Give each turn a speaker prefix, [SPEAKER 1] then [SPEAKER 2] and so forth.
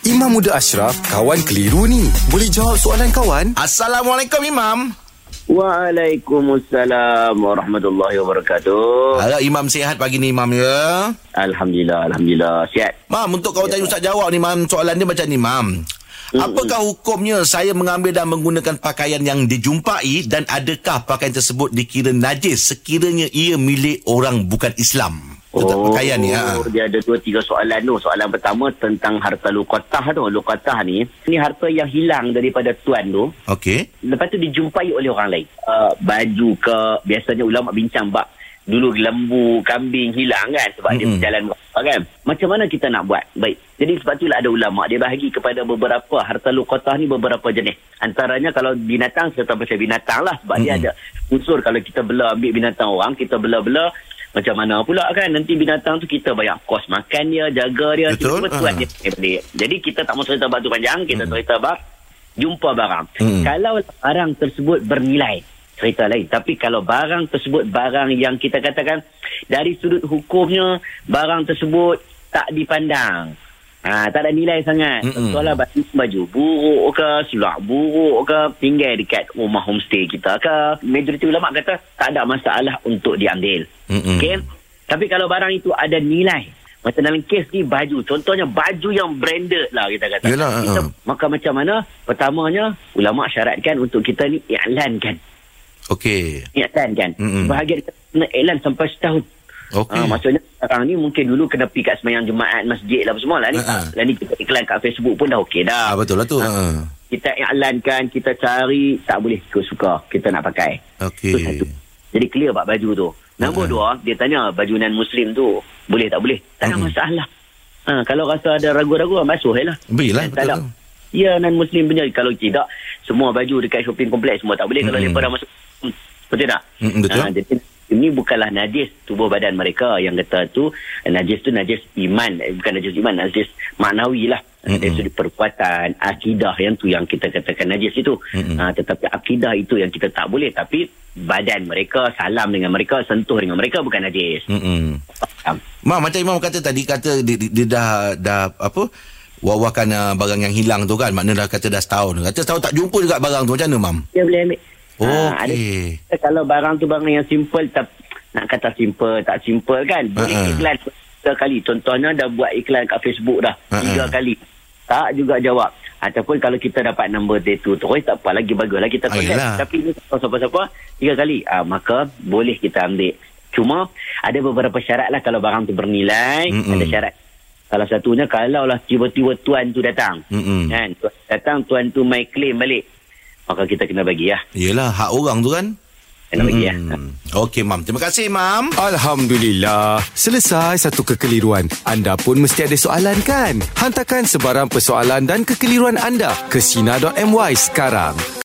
[SPEAKER 1] Imam Muda Ashraf, kawan keliru ni. Boleh jawab soalan kawan?
[SPEAKER 2] Assalamualaikum Imam.
[SPEAKER 3] Waalaikumsalam warahmatullahi wabarakatuh.
[SPEAKER 2] Harap Imam sihat pagi ni Imam ya.
[SPEAKER 3] Alhamdulillah, alhamdulillah. Sihat.
[SPEAKER 2] Mam, untuk kau tanya Ustaz jawab ni Mam, soalan dia macam ni Mam. Apakah hukumnya saya mengambil dan menggunakan pakaian yang dijumpai dan adakah pakaian tersebut dikira najis sekiranya ia milik orang bukan Islam? Tentang pakaian ni ha.
[SPEAKER 3] Dia ada dua tiga soalan tu. Soalan pertama tentang harta lukatah tu. Lukatah ni, ni harta yang hilang daripada tuan tu.
[SPEAKER 2] Okey.
[SPEAKER 3] Lepas tu dijumpai oleh orang lain. Uh, baju ke, biasanya ulama bincang bak dulu lembu, kambing hilang kan sebab mm-hmm. dia berjalan kan. Macam mana kita nak buat? Baik. Jadi sebab itulah ada ulama dia bahagi kepada beberapa harta lukatah ni beberapa jenis. Antaranya kalau binatang serta pasal binatang lah sebab mm-hmm. dia ada unsur kalau kita bela ambil binatang orang, kita bela-bela macam mana pula kan nanti binatang tu kita bayar kos makan dia jaga dia
[SPEAKER 2] Betul.
[SPEAKER 3] betul
[SPEAKER 2] Ha.
[SPEAKER 3] dia balik. jadi kita tak mau cerita bab tu panjang kita hmm. cerita bab jumpa barang
[SPEAKER 2] Hmm.
[SPEAKER 3] kalau barang tersebut bernilai cerita lain tapi kalau barang tersebut barang yang kita katakan dari sudut hukumnya barang tersebut tak dipandang Ha, tak ada nilai sangat.
[SPEAKER 2] Mm-mm.
[SPEAKER 3] Contohlah baju, baju buruk ke, seluar buruk ke, tinggal dekat rumah homestay kita ke. Majoriti ulama kata tak ada masalah untuk diambil.
[SPEAKER 2] Mm-mm.
[SPEAKER 3] Okey. Tapi kalau barang itu ada nilai. Macam dalam kes ni baju. Contohnya baju yang branded lah kita kata.
[SPEAKER 2] Yelah,
[SPEAKER 3] kita,
[SPEAKER 2] ha.
[SPEAKER 3] Maka macam mana? Pertamanya ulama syaratkan untuk kita ni iklankan.
[SPEAKER 2] Okey.
[SPEAKER 3] Iklankan.
[SPEAKER 2] Mm-mm.
[SPEAKER 3] Bahagian kita kena iklan sampai setahun.
[SPEAKER 2] Okey.
[SPEAKER 3] Ha, maksudnya sekarang ni mungkin dulu kena pergi kat semayang Jumaat masjid lah apa semua lah ni.
[SPEAKER 2] Ha.
[SPEAKER 3] Dan ni kita iklan kat Facebook pun dah okey dah.
[SPEAKER 2] Ah betul lah tu.
[SPEAKER 3] Ha. Kita iklankan, kita cari tak boleh ikut suka kita nak pakai.
[SPEAKER 2] Okey.
[SPEAKER 3] Itu satu. Jadi clear bab baju tu. Nombor
[SPEAKER 2] Ha.
[SPEAKER 3] dua, dia tanya baju non muslim tu boleh tak boleh? Tak ada
[SPEAKER 2] Mm-mm.
[SPEAKER 3] masalah. Ha, kalau rasa ada ragu-ragu basuh je lah.
[SPEAKER 2] Berilah
[SPEAKER 3] Tak ada.
[SPEAKER 2] betul.
[SPEAKER 3] Ya non muslim punya kalau tidak semua baju dekat shopping kompleks semua tak boleh kalau
[SPEAKER 2] Mm-mm.
[SPEAKER 3] mereka dah masuk. Hmm, Betul tak?
[SPEAKER 2] Betul.
[SPEAKER 3] Ha, jadi ini bukanlah najis tubuh badan mereka. Yang kata tu najis tu najis iman. Eh, bukan najis iman najis maknawi lah. Dari sudut perbuatan akidah yang tu yang kita katakan najis itu. Ha, tetapi akidah itu yang kita tak boleh. Tapi badan mereka salam dengan mereka sentuh dengan mereka bukan najis.
[SPEAKER 2] Mm-mm.
[SPEAKER 3] Faham?
[SPEAKER 2] Ma macam Imam kata tadi kata dia, dia dah dah apa wawakan uh, barang yang hilang tu kan. Maknanya dah kata dah setahun. Kata setahun tak jumpa juga barang tu. Macam mana mam?
[SPEAKER 3] Dia boleh ambil
[SPEAKER 2] Oh,
[SPEAKER 3] Ha, ada-
[SPEAKER 2] okey.
[SPEAKER 3] kalau barang tu barang yang simple tak nak kata simple tak simple kan? Boleh
[SPEAKER 2] Ha-ha.
[SPEAKER 3] iklan tiga kali. Contohnya dah buat iklan kat Facebook dah tiga kali. Tak juga jawab. Ataupun kalau kita dapat nombor dia tu terus tak apa lagi baguslah kita
[SPEAKER 2] Ah,
[SPEAKER 3] contact.
[SPEAKER 2] yelah.
[SPEAKER 3] tapi ni siapa-siapa tiga kali. Ah, maka boleh kita ambil. Cuma ada beberapa syarat lah kalau barang tu bernilai.
[SPEAKER 2] Mm-mm.
[SPEAKER 3] ada syarat. Salah satunya kalau lah tiba-tiba tuan tu datang.
[SPEAKER 2] Mm-mm.
[SPEAKER 3] kan? Datang tuan tu mai claim balik maka kita kena bagi ya
[SPEAKER 2] Yelah hak orang tu kan
[SPEAKER 3] kena bagi ya
[SPEAKER 2] Hmm. Okey mam terima kasih mam
[SPEAKER 1] Alhamdulillah. Selesai satu kekeliruan. Anda pun mesti ada soalan kan? Hantarkan sebarang persoalan dan kekeliruan anda ke Sina.my sekarang.